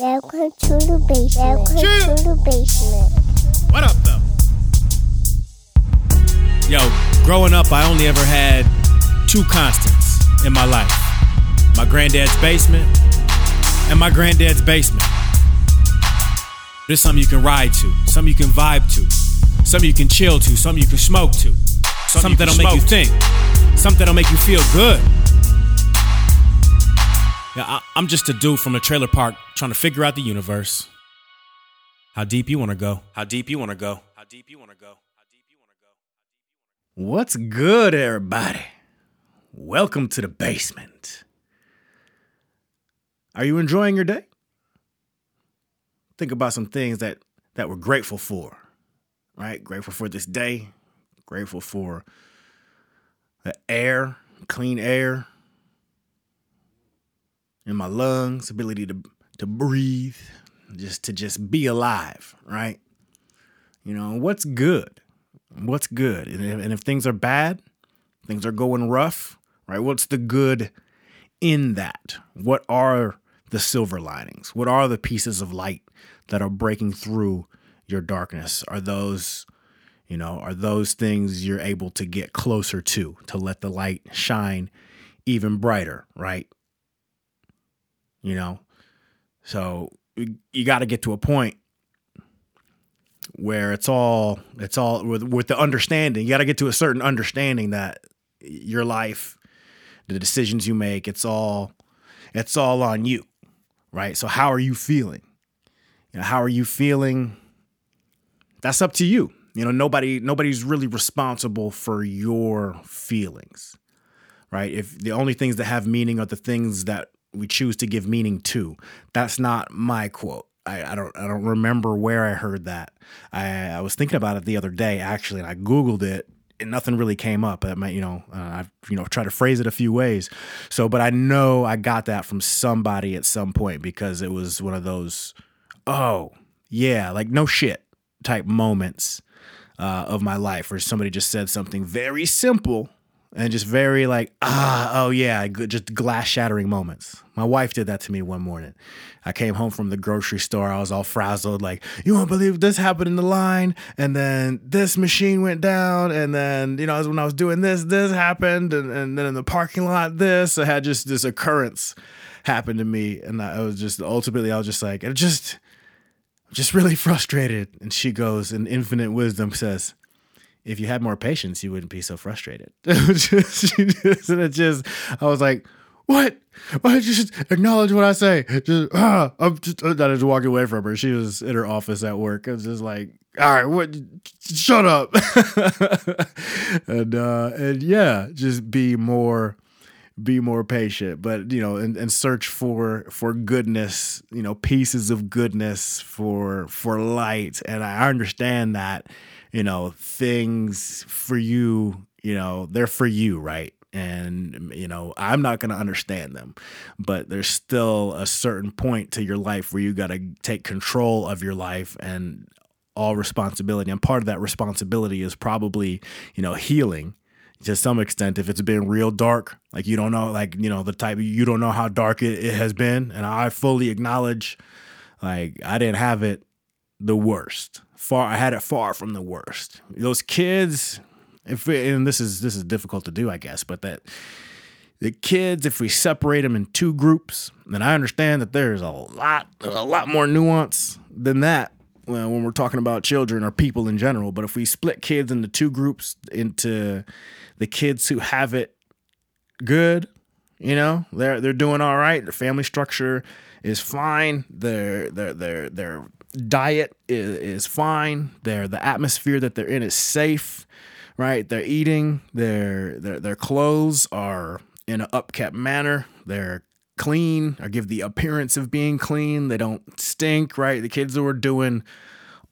Welcome to the basement. Welcome Chill. to the basement. What up, though? Yo, growing up, I only ever had two constants in my life my granddad's basement and my granddad's basement. There's something you can ride to, something you can vibe to, something you can chill to, something you can smoke to, something, you that'll make you think, something that'll make you feel good. Yeah, I, I'm just a dude from a trailer park trying to figure out the universe. How deep you want to go? How deep you want to go? How deep you want to go? How deep you want to go? What's good, everybody? Welcome to the basement. Are you enjoying your day? Think about some things that that we're grateful for, right? Grateful for this day, grateful for the air, clean air in my lungs, ability to to breathe, just to just be alive, right? You know, what's good? What's good? And if, and if things are bad, things are going rough, right? What's the good in that? What are the silver linings? What are the pieces of light that are breaking through your darkness? Are those, you know, are those things you're able to get closer to, to let the light shine even brighter, right? You know, so you- got to get to a point where it's all it's all with with the understanding. You got to get to a certain understanding that your life the decisions you make it's all it's all on you right? So how are you feeling? You know how are you feeling? That's up to you. You know nobody nobody's really responsible for your feelings right? If the only things that have meaning are the things that we choose to give meaning to that's not my quote I, I don't I don't remember where I heard that. I, I was thinking about it the other day actually, and I googled it, and nothing really came up. I might you know uh, I've you know tried to phrase it a few ways. So, but I know I got that from somebody at some point because it was one of those oh yeah like no shit type moments uh, of my life where somebody just said something very simple and just very like ah oh yeah just glass shattering moments. My wife did that to me one morning. I came home from the grocery store i was all frazzled like you won't believe this happened in the line and then this machine went down and then you know when i was doing this this happened and, and then in the parking lot this. I had just this occurrence happen to me and i was just ultimately i was just like it just just really frustrated. And she goes in infinite wisdom says if you had more patience, you wouldn't be so frustrated. Just, just, just, I was like, what? Why don't you just acknowledge what I say? Just, ah, I'm just, I just walking away from her. She was in her office at work. I was just like, all right, what? Shut up. and, uh, and yeah, just be more, be more patient, but you know, and, and search for, for goodness, you know, pieces of goodness for, for light. And I understand that, you know, things for you, you know, they're for you, right? And, you know, I'm not going to understand them, but there's still a certain point to your life where you got to take control of your life and all responsibility. And part of that responsibility is probably, you know, healing to some extent if it's been real dark like you don't know like you know the type you don't know how dark it, it has been and i fully acknowledge like i didn't have it the worst far i had it far from the worst. Those kids if we, and this is this is difficult to do i guess but that the kids if we separate them in two groups then i understand that there's a lot a lot more nuance than that well, when we're talking about children or people in general. But if we split kids into two groups into the kids who have it good you know they're they're doing all right their family structure is fine their their diet is, is fine. Their the atmosphere that they're in is safe right? They're eating. Their their their clothes are in an upkept manner. They're clean. Or give the appearance of being clean. They don't stink right? The kids who are doing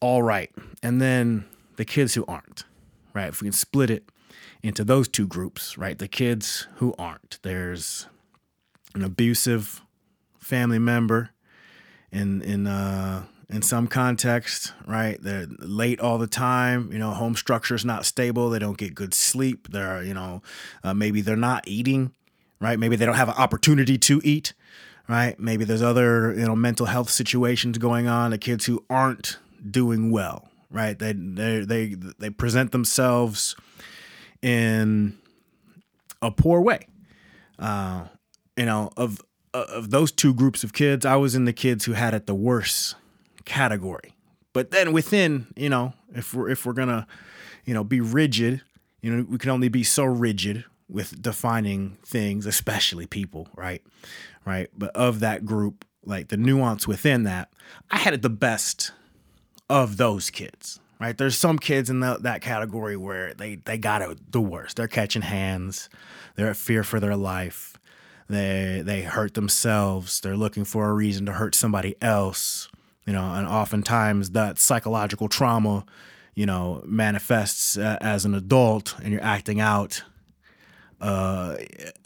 all right. And then the kids who aren't right? If we can split it into those two groups right? The kids who aren't. There's an abusive family member in in uh in some context, right? They're late all the time. You know, home structure is not stable. They don't get good sleep. They're, you know, uh, maybe they're not eating, right? Maybe they don't have an opportunity to eat, right? Maybe there's other, you know, mental health situations going on, the kids who aren't doing well, right? They they they they present themselves in a poor way. Uh, you know, of of those two groups of kids, I was in the kids who had it the worst category. But then within, you know, if we're if we're gonna, you know, be rigid, you know, we can only be so rigid with defining things, especially people, right? Right. But of that group, like the nuance within that, I had it the best of those kids. Right. There's some kids in the, that category where they, they got it the worst. They're catching hands. They're at fear for their life. They they hurt themselves. They're looking for a reason to hurt somebody else. You know, and oftentimes that psychological trauma, you know, manifests uh, as an adult, and you're acting out uh,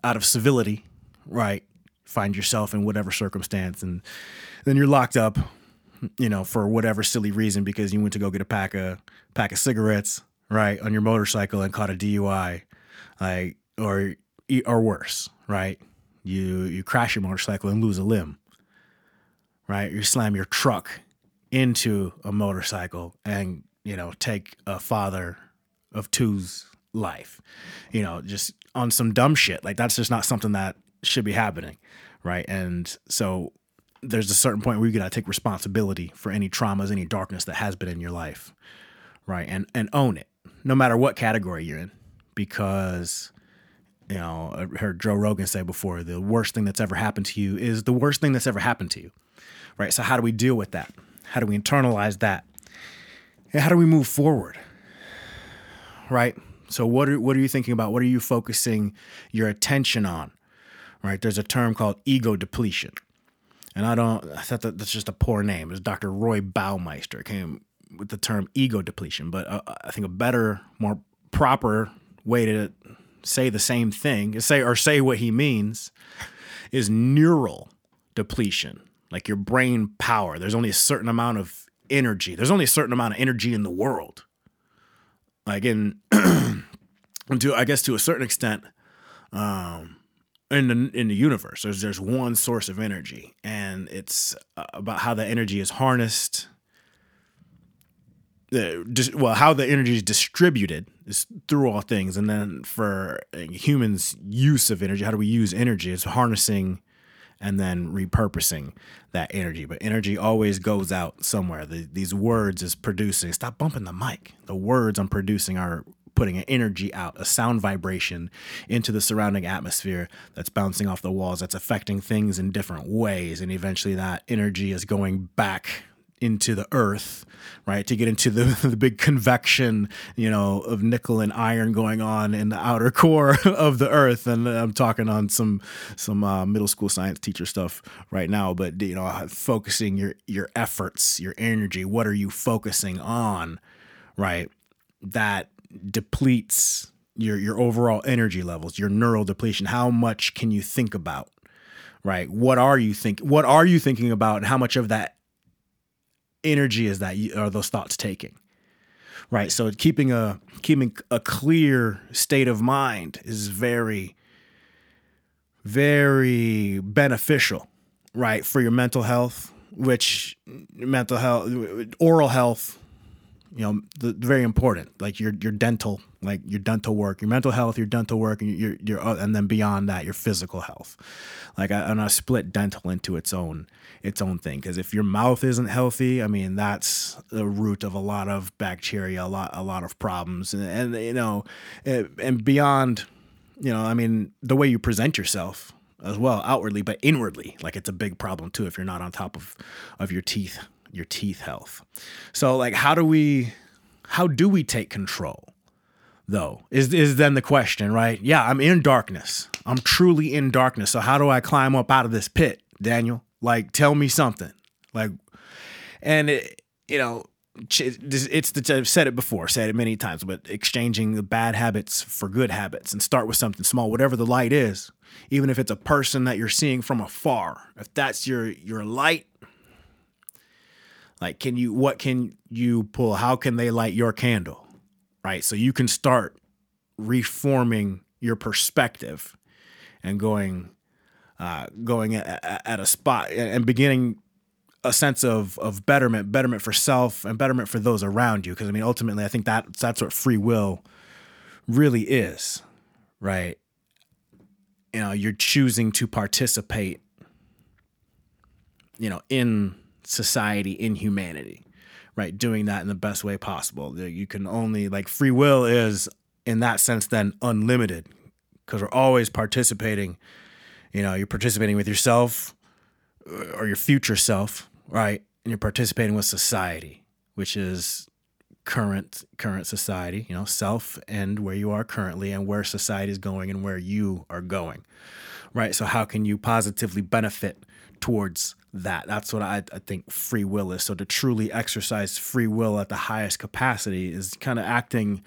out of civility, right? Find yourself in whatever circumstance, and then you're locked up, you know, for whatever silly reason because you went to go get a pack of pack of cigarettes, right, on your motorcycle and caught a DUI, like or or worse, right? You you crash your motorcycle and lose a limb, right? You slam your truck into a motorcycle and you know take a father of two's life, you know, just on some dumb shit. Like that's just not something that should be happening, right? And so there's a certain point where you gotta take responsibility for any traumas, any darkness that has been in your life, right? And and own it, no matter what category you're in, because you know, I heard Joe Rogan say before, the worst thing that's ever happened to you is the worst thing that's ever happened to you, right? So how do we deal with that? How do we internalize that? And how do we move forward, right? So what are what are you thinking about? What are you focusing your attention on? Right? There's a term called ego depletion. And I don't I thought that that's just a poor name. It's Dr. Roy Baumeister came with the term ego depletion, but uh, I think a better, more proper way to say the same thing, say or say what he means is neural depletion. Like your brain power. There's only a certain amount of energy. There's only a certain amount of energy in the world like in to I guess to a certain extent, um, in the in the universe, there's there's one source of energy, and it's uh, about how the energy is harnessed. Well, how the energy is distributed is through all things, and then for humans' use of energy, how do we use energy? It's harnessing and then repurposing that energy. But energy always goes out somewhere. The, these words is producing. Stop bumping the mic. The words I'm producing are putting an energy out, a sound vibration into the surrounding atmosphere that's bouncing off the walls, that's affecting things in different ways. And eventually that energy is going back into the earth, right? To get into the, the big convection, you know, of nickel and iron going on in the outer core of the earth. And I'm talking on some some uh, middle school science teacher stuff right now, but you know, focusing your your efforts, your energy, what are you focusing on, right? That depletes your your overall energy levels, your neural depletion. How much can you think about? Right? What are you think what are you thinking about and how much of that energy is that you, are those thoughts taking right? So keeping a keeping a clear state of mind is very very beneficial right for your mental health which mental health oral health you know the, very important like your your dental like your dental work your mental health your dental work and your your uh, and then beyond that your physical health. Like I, and I split dental into its own its own thing because if your mouth isn't healthy i mean that's the root of a lot of bacteria a lot a lot of problems. And, and you know and beyond you know i mean the way you present yourself as well outwardly but inwardly like it's a big problem too if you're not on top of of your teeth your teeth health so like how do we how do we take control though is is then the question right yeah i'm in darkness i'm truly in darkness so how do i climb up out of this pit daniel like, tell me something. Like, and it, you know, it's the I've said it before, said it many times, but exchanging the bad habits for good habits and start with something small, whatever the light is, even if it's a person that you're seeing from afar. If that's your your light, like can you what can you pull? How can they light your candle? Right? So you can start reforming your perspective and going uh, going at, at a spot and beginning a sense of of betterment, betterment for self and betterment for those around you. Because I mean, ultimately, I think that that's what free will really is, right? You know, you're choosing to participate, you know, in society, in humanity, right? Doing that in the best way possible. You can only like free will is in that sense then unlimited because we're always participating. You know, you're participating with yourself uh, or your future self, right? And you're participating with society, which is current current society, you know, self and where you are currently and where society is going and where you are going. Right? So how can you positively benefit towards that? That's what I, I think free will is. So to truly exercise free will at the highest capacity is kind of acting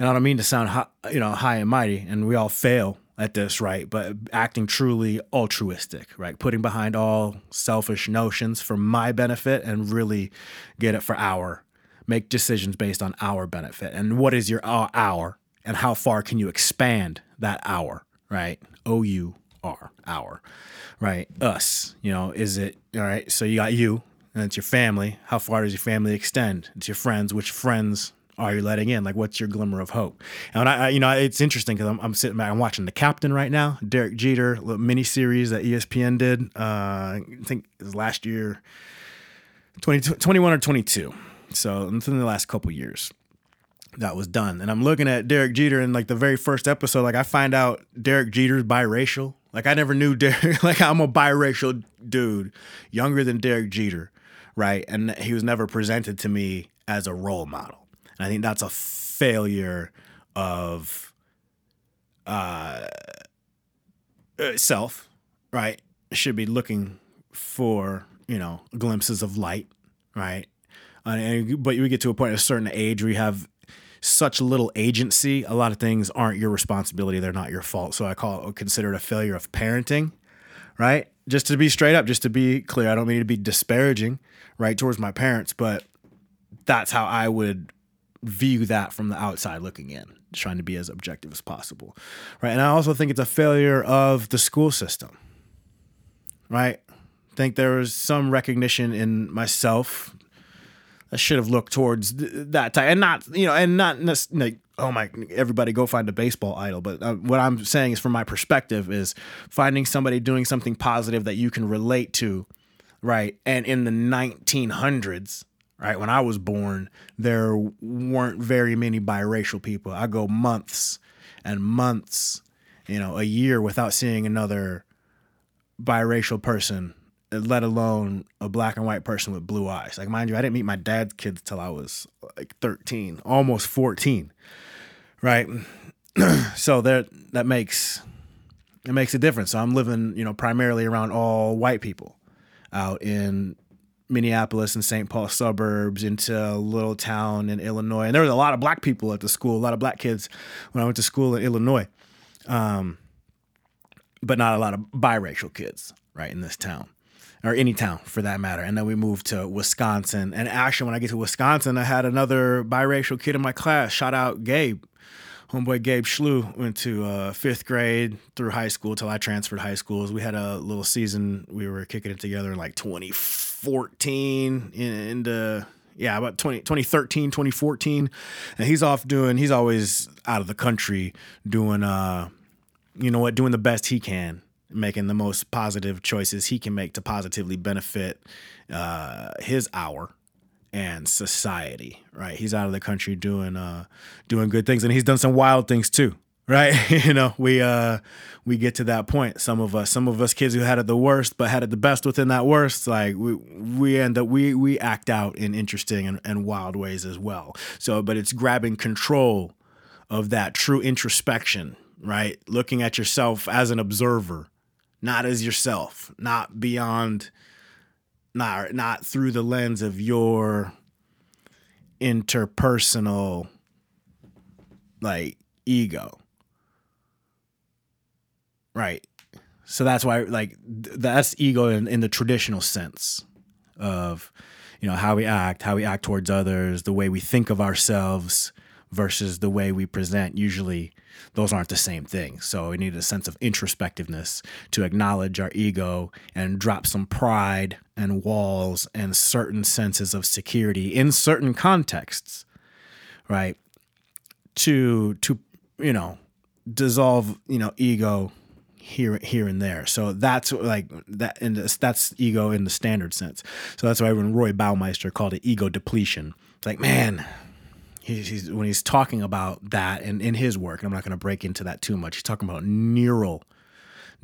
and I don't mean to sound high, you know high and mighty, and we all fail at this, right? But acting truly altruistic, right? Putting behind all selfish notions for my benefit and really get it for our make decisions based on our benefit. And what is your uh, our and how far can you expand that our, right? O U R, our, right? Us, you know, is it all right? So you got you and it's your family. How far does your family extend? It's your friends. Which friends are you letting in? Like, what's your glimmer of hope? And I, I you know, it's interesting because I'm, I'm, sitting back, I'm watching The Captain right now, Derek Jeter little mini series that ESPN did. Uh, I think it was last year, 20, 21 or 22. So within the last couple years that was done. And I'm looking at Derek Jeter in like the very first episode. Like I find out Derek Jeter's biracial. Like I never knew Derek. Like I'm a biracial dude, younger than Derek Jeter, right? And he was never presented to me as a role model. And I think that's a failure of uh, uh, self, right? Should be looking for, you know, glimpses of light, right? and, but you get to a point at a certain age where you have such little agency. A lot of things aren't your responsibility; they're not your fault. So I call it consider it a failure of parenting, right? Just to be straight up, just to be clear, I don't mean to be disparaging, right, towards my parents, but that's how I would view that from the outside looking in, trying to be as objective as possible. Right. And I also think it's a failure of the school system. Right. Think there was some recognition in myself. I should have looked towards that type and not, you know, and not like, oh my, everybody go find a baseball idol. But uh, what I'm saying is from my perspective is finding somebody doing something positive that you can relate to. Right. And in the 1900s, right? When I was born, there weren't very many biracial people. I go months and months, you know, a year without seeing another biracial person, let alone a black and white person with blue eyes. Like, mind you, I didn't meet my dad's kids till I was like 13, almost 14, right? so that that makes it makes a difference. So I'm living, you know, primarily around all white people out in Minneapolis and St. Paul suburbs into a little town in Illinois. And there was a lot of black people at the school, a lot of black kids when I went to school in Illinois. Um, but not a lot of biracial kids, right, in this town or any town for that matter. And then we moved to Wisconsin. And actually, when I get to Wisconsin, I had another biracial kid in my class. Shout out Gabe homeboy Gabe Schlu went to uh, fifth grade through high school till I transferred high schools. We had a little season. We were kicking it together in like 2014 in, into yeah about 20, 2013 2014 and he's off doing he's always out of the country doing uh you know what doing the best he can making the most positive choices he can make to positively benefit uh his hour and society, right? He's out of the country doing uh doing good things and he's done some wild things too, right? you know, we uh we get to that point. Some of us, some of us kids who had it the worst but had it the best within that worst, like we we end up we we act out in interesting and, and wild ways as well. So, but it's grabbing control of that true introspection, right? Looking at yourself as an observer, not as yourself, not beyond not not through the lens of your interpersonal like ego. Right. So that's why like that's ego in, in the traditional sense of you know how we act how we act towards others the way we think of ourselves versus the way we present usually those aren't the same thing. So we need a sense of introspectiveness to acknowledge our ego and drop some pride and walls and certain senses of security in certain contexts right? To to you know dissolve you know ego here here and there. So that's like that and that's ego in the standard sense. So that's why when roy baumeister called it ego depletion it's like man he's, when he's talking about that and in his work and i'm not going to break into that too much he's talking about neural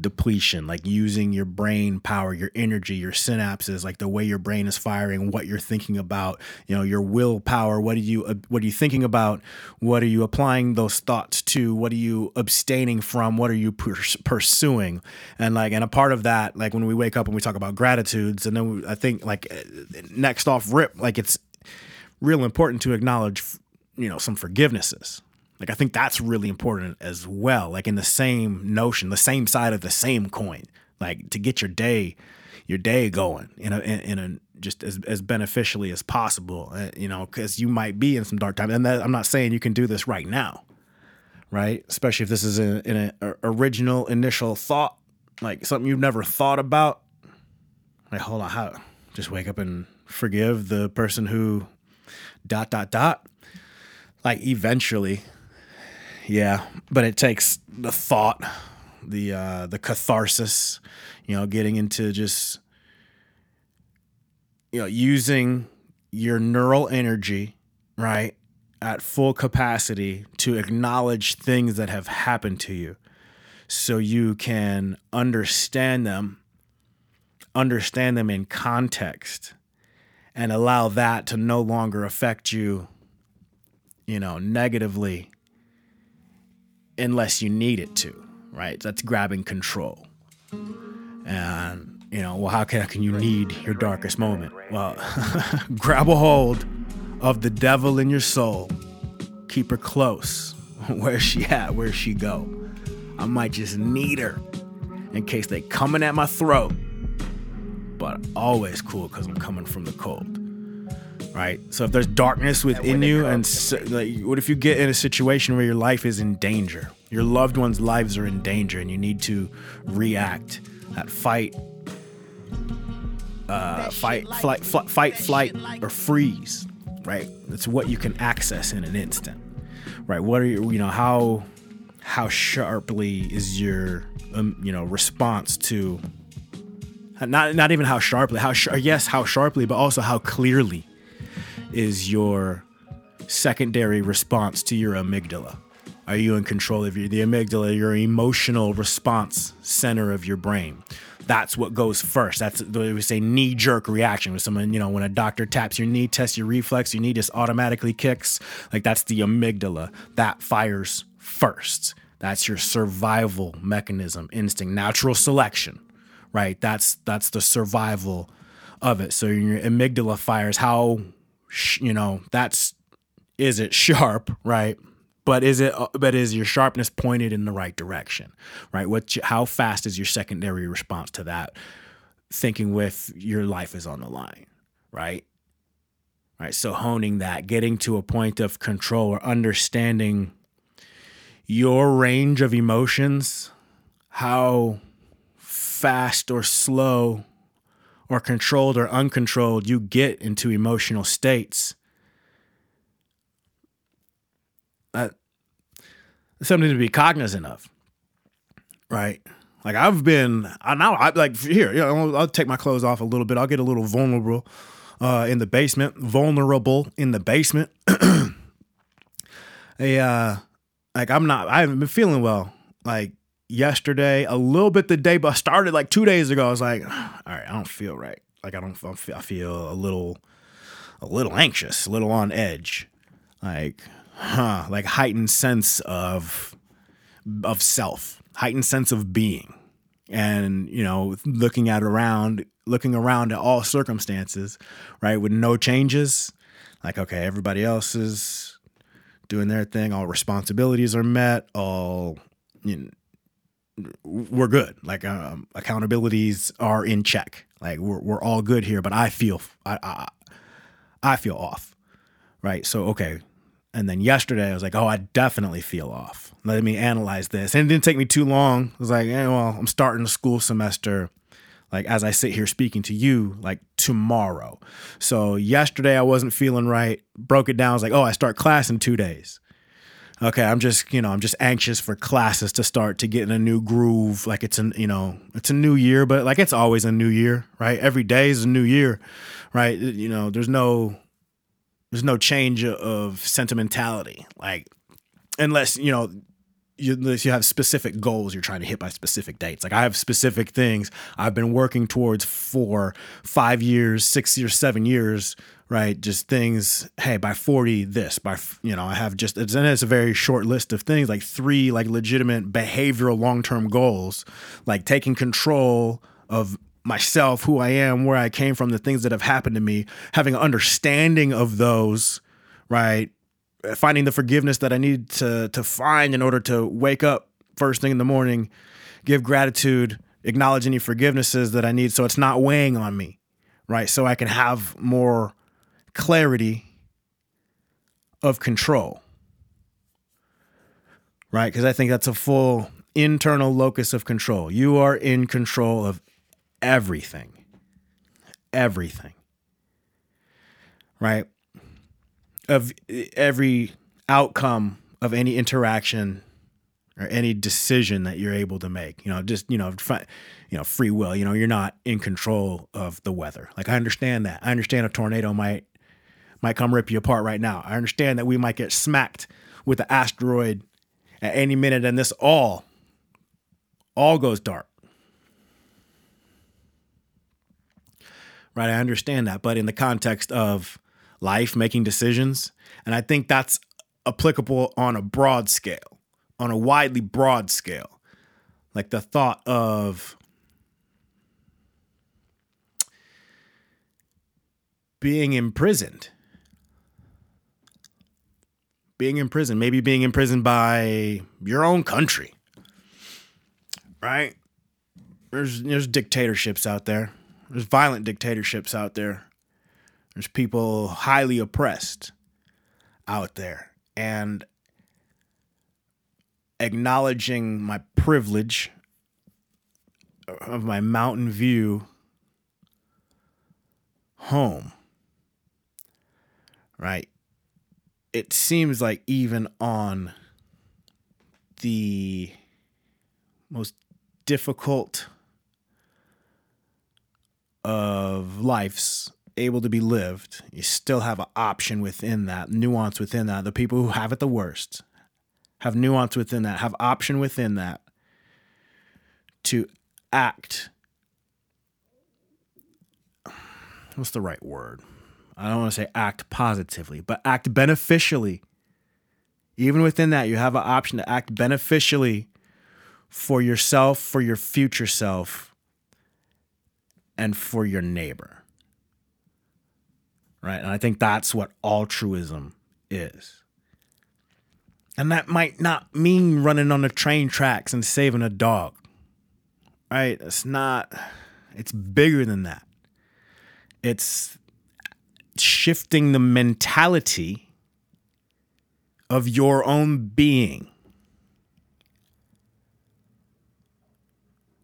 depletion, like using your brain power, your energy, your synapses, like the way your brain is firing, what you're thinking about, you know, your willpower. What are you uh, what are you thinking about? What are you applying those thoughts to? What are you abstaining from? What are you pursuing? And like, and a part of that, like when we wake up and we talk about gratitudes, and then we, I think like uh, next off rip, like it's real important to acknowledge, you know, some forgivenesses like I think that's really important as well. Like in the same notion, the same side of the same coin. Like to get your day, your day going in a in, a just as as beneficially as possible. Uh, you know, because you might be in some dark times, and that, I'm not saying you can do this right now, right? Especially if this is an original initial thought, like something you've never thought about. Like hold on, how? Just wake up and forgive the person who dot dot dot like eventually. Yeah, but it takes the thought, the uh, the catharsis, you know, getting into just you know using your neural energy, right, at full capacity to acknowledge things that have happened to you, so you can understand them, understand them in context, and allow that to no longer affect you, you know, negatively unless you need it to, right? That's grabbing control. And, you know, well, how can, how can you need your darkest moment? Well, grab a hold of the devil in your soul. Keep her close. Where's she at? Where's she go? I might just need her in case they coming at my throat. But always cool because I'm coming from the cold right? So if there's darkness within you, and so, like, what if you get in a situation where your life is in danger, your loved ones' lives are in danger, and you need to react, that fight, uh, fight, flight, fl- fight, flight, or freeze, right? That's what you can access in an instant, right? What are you, you know, how how sharply is your um, you know response to not not even how sharply how sh- yes how sharply but also how clearly is your secondary response to your amygdala. Are you in control of your the amygdala, your emotional response center of your brain? That's what goes first. That's the we say knee jerk reaction. When someone, you know, when a doctor taps your knee, tests your reflex, your knee just automatically kicks. Like that's the amygdala that fires first. That's your survival mechanism, instinct, natural selection, right? That's that's the survival of it. So your amygdala fires. How you know, that's is it sharp, right? But is it uh, but is your sharpness pointed in the right direction, right? What how fast is your secondary response to that? Thinking with your life is on the line, right? Right. So honing that, getting to a point of control or understanding your range of emotions, how fast or slow or controlled or uncontrolled you get into emotional states. That something to be cognizant of, right? Like I've been, I now I like here, you know, I'll, I'll take my clothes off a little bit. I'll get a little vulnerable uh, in the basement, vulnerable in the basement. a uh, like I'm not, I haven't been feeling well. Like yesterday, a little bit the day, but I started like two days ago. I was like, all right, I don't feel right. Like I don't, I feel a little, a little anxious, a little on edge, like, huh, like heightened sense of, of self, heightened sense of being, and you know, looking at around, looking around at all circumstances, right, with no changes. Like, okay, everybody else is doing their thing. All responsibilities are met. All you know, we're good. Like um, accountabilities are in check. Like we're we're all good here. But I feel I I, I feel off, right? So okay, And then yesterday, I was like, oh, I definitely feel off. Let me analyze this. And it didn't take me too long. I was like, eh, well, I'm starting the school semester, like as I sit here speaking to you, like tomorrow. So yesterday, I wasn't feeling right. Broke it down. I was like, oh, I start class in two days. Okay, I'm just, you know, I'm just anxious for classes to start to get in a new groove. Like it's an, you know, it's a new year, but like it's always a new year, right? Every day is a new year, right? You know, there's no there's no change of sentimentality like unless you know you, unless you have specific goals you're trying to hit by specific dates like i have specific things i've been working towards for five years six years seven years right just things hey by 40 this by you know i have just it's, and it's a very short list of things like three like legitimate behavioral long-term goals like taking control of myself, who I am, where I came from, the things that have happened to me, having an understanding of those, right? Finding the forgiveness that I need to to find in order to wake up first thing in the morning, give gratitude, acknowledge any forgivenesses that I need so it's not weighing on me, right? So I can have more clarity of control. Right? Because I think that's a full internal locus of control. You are in control of everything. Everything. Right? Of every outcome of any interaction or any decision that you're able to make. You know, just, you know, you know, free will. You know, you're not in control of the weather. Like I understand that. I understand a tornado might might come rip you apart right now. I understand that we might get smacked with an asteroid at any minute and this all all goes dark. right? I understand that, but in the context of life, making decisions, and I think that's applicable on a broad scale, on a widely broad scale. Like the thought of being imprisoned. Being imprisoned, maybe being imprisoned by your own country. Right? There's there's dictatorships out there. There's violent dictatorships out there. There's people highly oppressed out there. And acknowledging my privilege of my mountain view home, right? It seems like even on the most difficult of lives able to be lived, you still have an option within that, nuance within that. The people who have it the worst have nuance within that, have option within that to act. What's the right word? I don't want to say act positively, but act beneficially. Even within that, you have an option to act beneficially for yourself, for your future self, and for your neighbor. Right? And I think that's what altruism is. And that might not mean running on the train tracks and saving a dog. Right? It's not, it's bigger than that. It's shifting the mentality of your own being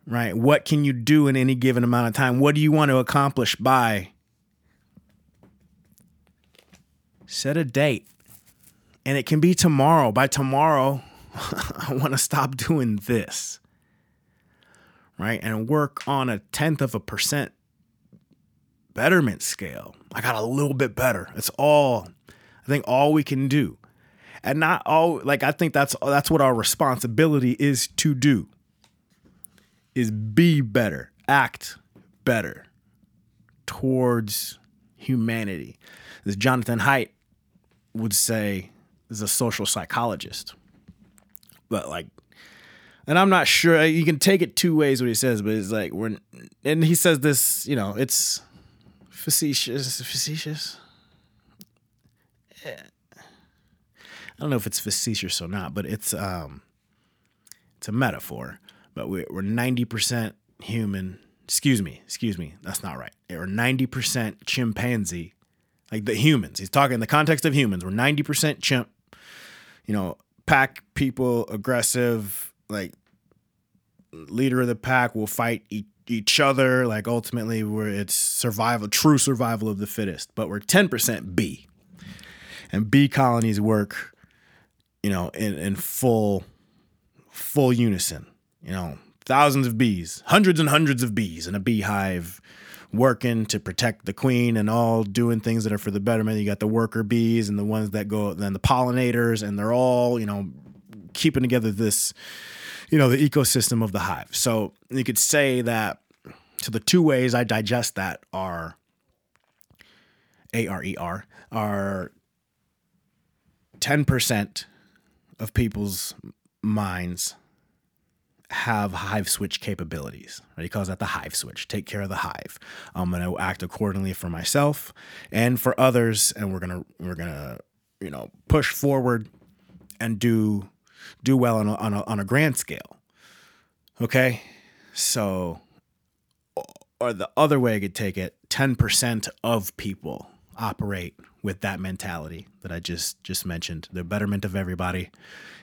right? What can you do in any given amount of time? What do you want to accomplish by? Set a date. And it can be tomorrow. By tomorrow, I want to stop doing this. Right? And work on a tenth of a percent betterment scale. I got a little bit better. It's all I think all we can do. And not all like I think that's that's what our responsibility is to do is be better, act better towards humanity. As Jonathan Haidt would say, is a social psychologist. But like, and I'm not sure you can take it two ways what he says, but it's like we're and he says this, you know, it's facetious, facetious. I don't know if it's facetious or not, but it's um, it's a metaphor but we're, 90% human. Excuse me, excuse me, that's not right. We're 90% chimpanzee, like the humans. He's talking in the context of humans. We're 90% chimp, you know, pack people, aggressive, like leader of the pack will fight e- each other. Like ultimately, where it's survival, true survival of the fittest. But we're ten percent bee, and bee colonies work, you know, in in full full unison. You know, thousands of bees, hundreds and hundreds of bees in a beehive working to protect the queen and all doing things that are for the betterment. You got the worker bees and the ones that go, then the pollinators, and they're all, you know, keeping together this, you know, the ecosystem of the hive. So you could say that. So the two ways I digest that are A R E R are ten percent of people's minds have hive switch capabilities. Right? He calls that the hive switch. Take care of the hive. I'm to act accordingly for myself and for others, and we're gonna we're gonna you know push forward and do do well on a, on a, on a grand scale. Okay, so or the other way I could take it, ten percent of people operate with that mentality that I just just mentioned, the betterment of everybody,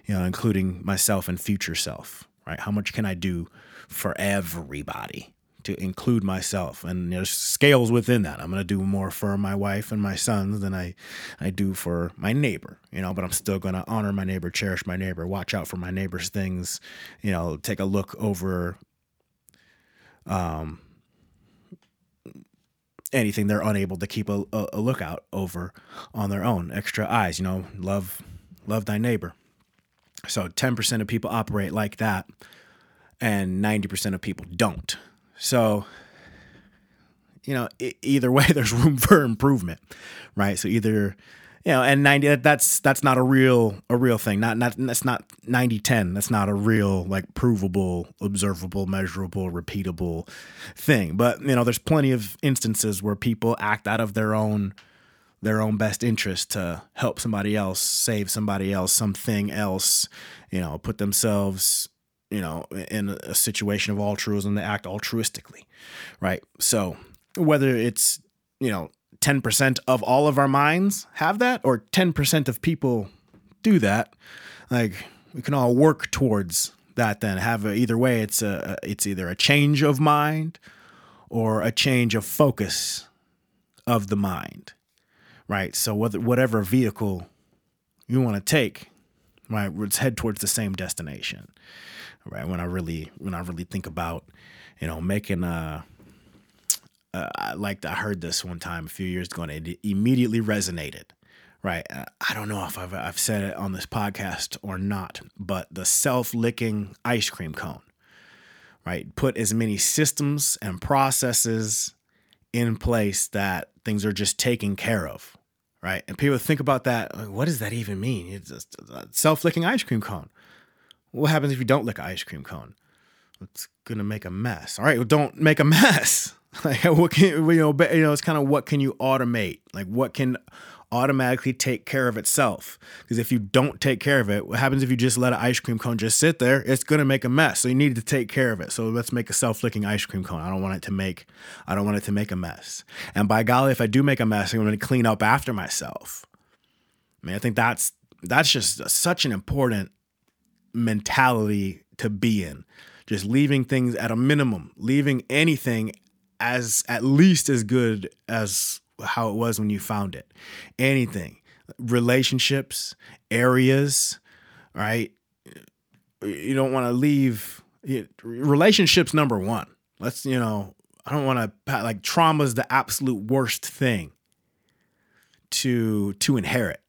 you know, including myself and future self right? How much can I do for everybody to include myself? And there's scales within that. I'm going to do more for my wife and my sons than I, I do for my neighbor, you know, but I'm still going to honor my neighbor, cherish my neighbor, watch out for my neighbor's things, you know, take a look over, um, anything they're unable to keep a, a, lookout over on their own extra eyes you know love love thy neighbor so 10% of people operate like that, and 90% of people don't. So, you know, either way, there's room for improvement, right? So either, you know, and 90 that's that's not a real a real thing. Not not that's not 90 10. That's not a real like provable, observable, measurable, repeatable thing. But, you know, there's plenty of instances where people act out of their own their own best interest to help somebody else, save somebody else, something else, you know, put themselves, you know, in a situation of altruism, they act altruistically, right? So whether it's, you know, 10% of all of our minds have that or 10% of people do that, like we can all work towards that then have a, either way it's a it's either a change of mind or a change of focus of the mind right? So whether, whatever vehicle you want to take, right, let's head towards the same destination, right? When I really when I really think about, you know, making a uh, like I heard this one time a few years ago, and it immediately resonated. Right, uh, I don't know if I've I've said it on this podcast or not, but the self-licking ice cream cone. Right, put as many systems and processes in place that things are just taken care of right? And people think about that. Like, what does that even mean? It's a self-licking ice cream cone. What happens if you don't lick an ice cream cone? It's gonna make a mess. All right, well, don't make a mess. like what can you know? But, You know, it's kind of what can you automate? Like what can automatically take care of itself. Because if you don't take care of it, what happens if you just let an ice cream cone just sit there? It's gonna make a mess. So you need to take care of it. So let's make a self-licking ice cream cone. I don't want it to make I don't want it to make a mess. And by golly, if I do make a mess, I'm gonna clean up after myself. I mean, I think that's that's just such an important mentality to be in. Just leaving things at a minimum, leaving anything as at least as good as how it was when you found it. Anything, relationships, areas, right? You don't want to leave relationships number one. Let's, you know, I don't want to like trauma is the absolute worst thing to to inherit.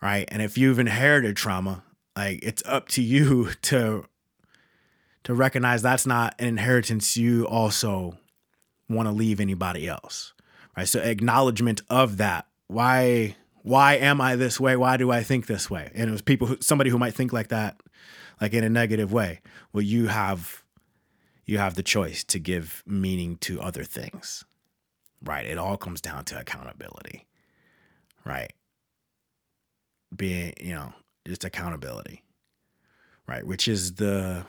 Right? And if you've inherited trauma, like it's up to you to to recognize that's not an inheritance you also want to leave anybody else right? So acknowledgement of that. Why why am i this way? Why do i think this way? And it was people who, somebody who might think like that like in a negative way. Well you have you have the choice to give meaning to other things right? It all comes down to accountability right? Being you know just accountability right? Which is the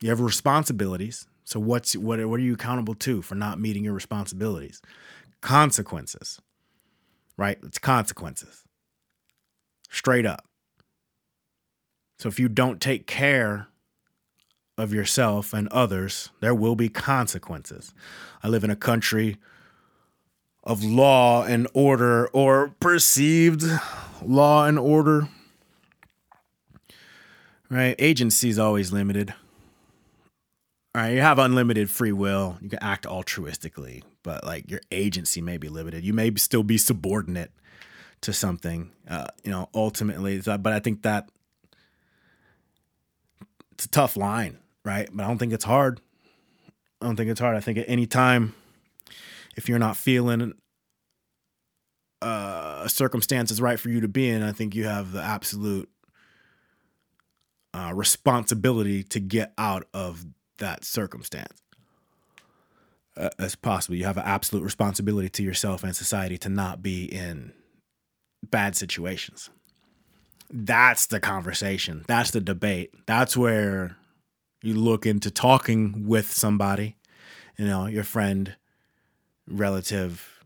you have responsibilities so what's what what are you accountable to for not meeting your responsibilities? Consequences. Right? It's consequences. straight up. So if you don't take care of yourself and others, there will be consequences. I live in a country of law and order or perceived law and order. Right? Agency is always limited. All right, you have unlimited free will. You can act altruistically, but like your agency may be limited. You may still be subordinate to something, uh, you know, ultimately. But I think that it's a tough line, right? But I don't think it's hard. I don't think it's hard. I think at any time, if you're not feeling uh, a circumstance is right for you to be in, I think you have the absolute uh, responsibility to get out of that circumstance uh, as possible. You have an absolute responsibility to yourself and society to not be in bad situations. That's the conversation. That's the debate. That's where you look into talking with somebody, you know, your friend, relative,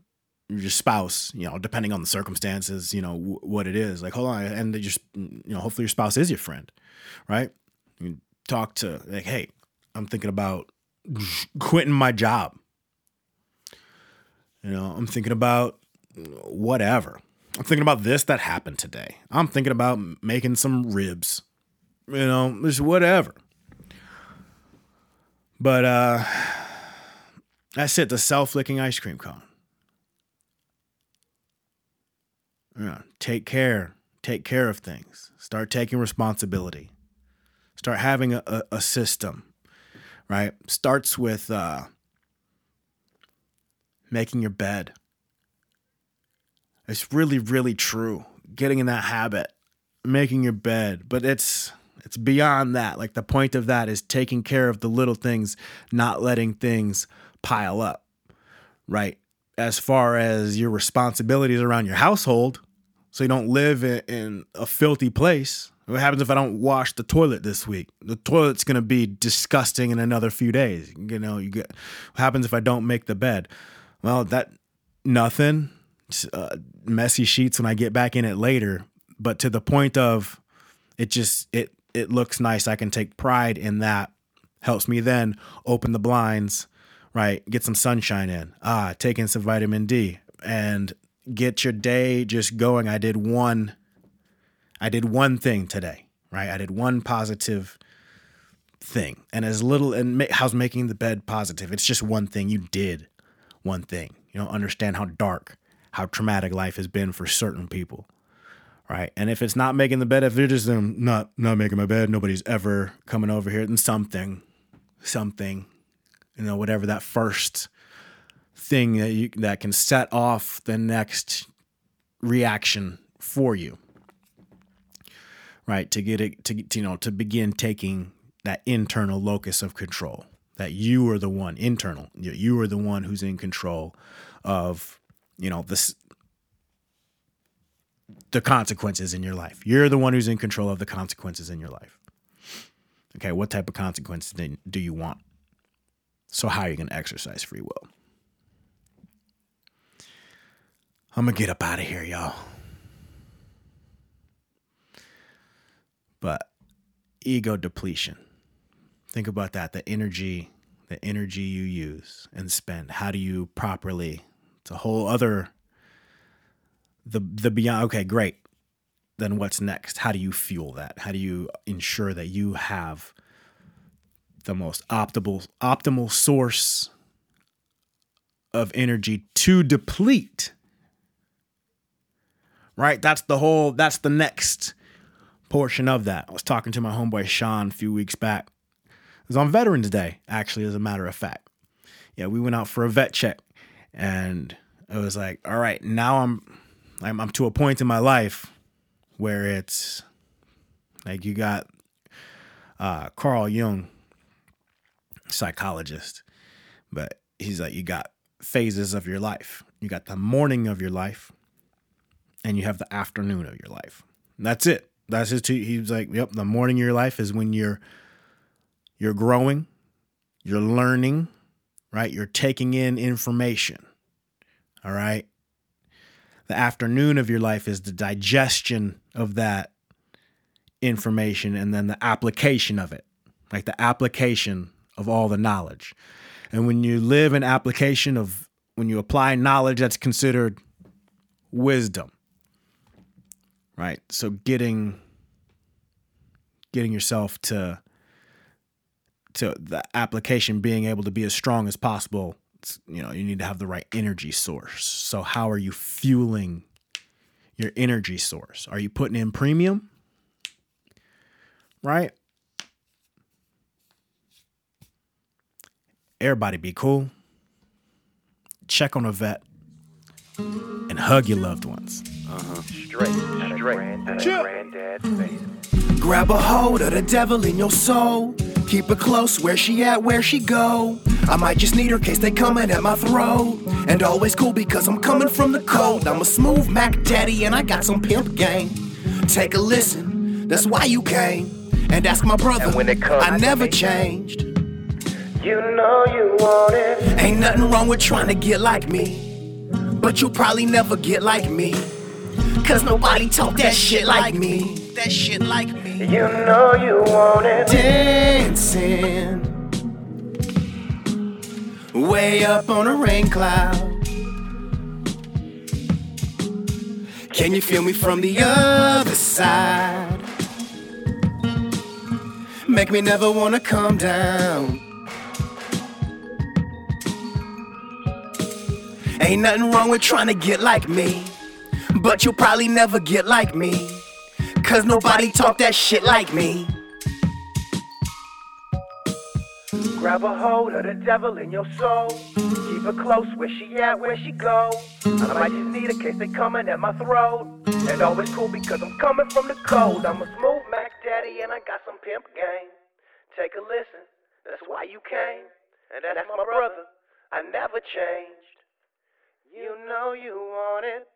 your spouse, you know, depending on the circumstances, you know, w- what it is. Like, hold on. And just, you know, hopefully your spouse is your friend, right? You talk to, like, hey, I'm thinking about quitting my job. You know, I'm thinking about whatever. I'm thinking about this that happened today. I'm thinking about making some ribs. You know, just whatever. But uh that's it, the self-licking ice cream cone. Yeah, take care. Take care of things. Start taking responsibility. Start having a, a, a system, right? Starts with uh, making your bed. It's really, really true. Getting in that habit, making your bed, but it's it's beyond that. Like the point of that is taking care of the little things, not letting things pile up, right? As far as your responsibilities around your household, so you don't live in, in a filthy place. What happens if I don't wash the toilet this week? The toilet's gonna be disgusting in another few days. You know, you get what happens if I don't make the bed? Well, that nothing. Uh, messy sheets when I get back in it later, but to the point of it just it it looks nice. I can take pride in that. Helps me then open the blinds, right? Get some sunshine in. Ah, take in some vitamin D and get your day just going. I did one I did one thing today, right? I did one positive thing. And as little and ma- how's making the bed positive? It's just one thing you did. One thing. You don't understand how dark, how traumatic life has been for certain people. Right. And if it's not making the bed, if they're just um, not not making my bed, nobody's ever coming over here, then something, something, you know, whatever that first thing that you that can set off the next reaction for you right to get it to, to you know to begin taking that internal locus of control that you are the one internal you, you are the one who's in control of you know this the consequences in your life. You're the one who's in control of the consequences in your life. Okay what type of consequences do you want? So how are you going to exercise free will? I'm gonna get up out of here, y'all. But ego depletion. Think about that. The energy, the energy you use and spend. How do you properly? It's a whole other. The the beyond. Okay, great. Then what's next? How do you fuel that? How do you ensure that you have the most optimal optimal source of energy to deplete? right? That's the whole, that's the next portion of that. I was talking to my homeboy Sean a few weeks back. It was on Veterans Day, actually, as a matter of fact. Yeah, we went out for a vet check and it was like, all right, now I'm, I'm, I'm to a point in my life where it's like you got uh, Carl Jung, psychologist, but he's like, you got phases of your life. You got the morning of your life, and you have the afternoon of your life. And that's it. That's his. Two, he was like, "Yep, the morning of your life is when you're you're growing, you're learning, right? You're taking in information. All right. the afternoon of your life is the digestion of that information and then the application of it, like the application of all the knowledge. And when you live in application of, when you apply knowledge, that's considered wisdom, right? So getting, getting yourself to, to the application being able to be as strong as possible you know you need to have the right energy source. So how are you fueling your energy source? Are you putting in premium? Right? Everybody be cool. Check on a vet and hug your loved ones Straight, straight, out of granddad's face. Grab a hold of the devil in your soul. Keep her close where she at, where she go. I might just need her case they coming at my throat. And always cool because I'm coming from the cold. I'm a smooth Mac daddy and I got some pimp game. Take a listen, that's why you came. And ask my brother, And when it comes I never changed. You know you want it. Ain't nothing wrong with trying to get like me. But you'll probably never get like me. Cause nobody talk that shit like me. That shit like me. You know you want it. dancing way up on a rain cloud. Can you feel me from the other side? Make me never wanna come down. Ain't nothing wrong with trying to get like me, but you'll probably never get like me. Cause nobody talk that shit like me. Grab a hold of the devil in your soul. Keep her close where she at, where she go. I might just need a case they coming at my throat. And always cool because I'm coming from the cold. I'm a smooth Mac daddy and I got some pimp game. Take a listen, that's why you came. And that's my brother, I never changed. You know you want it.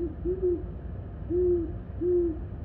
Mm-hmm.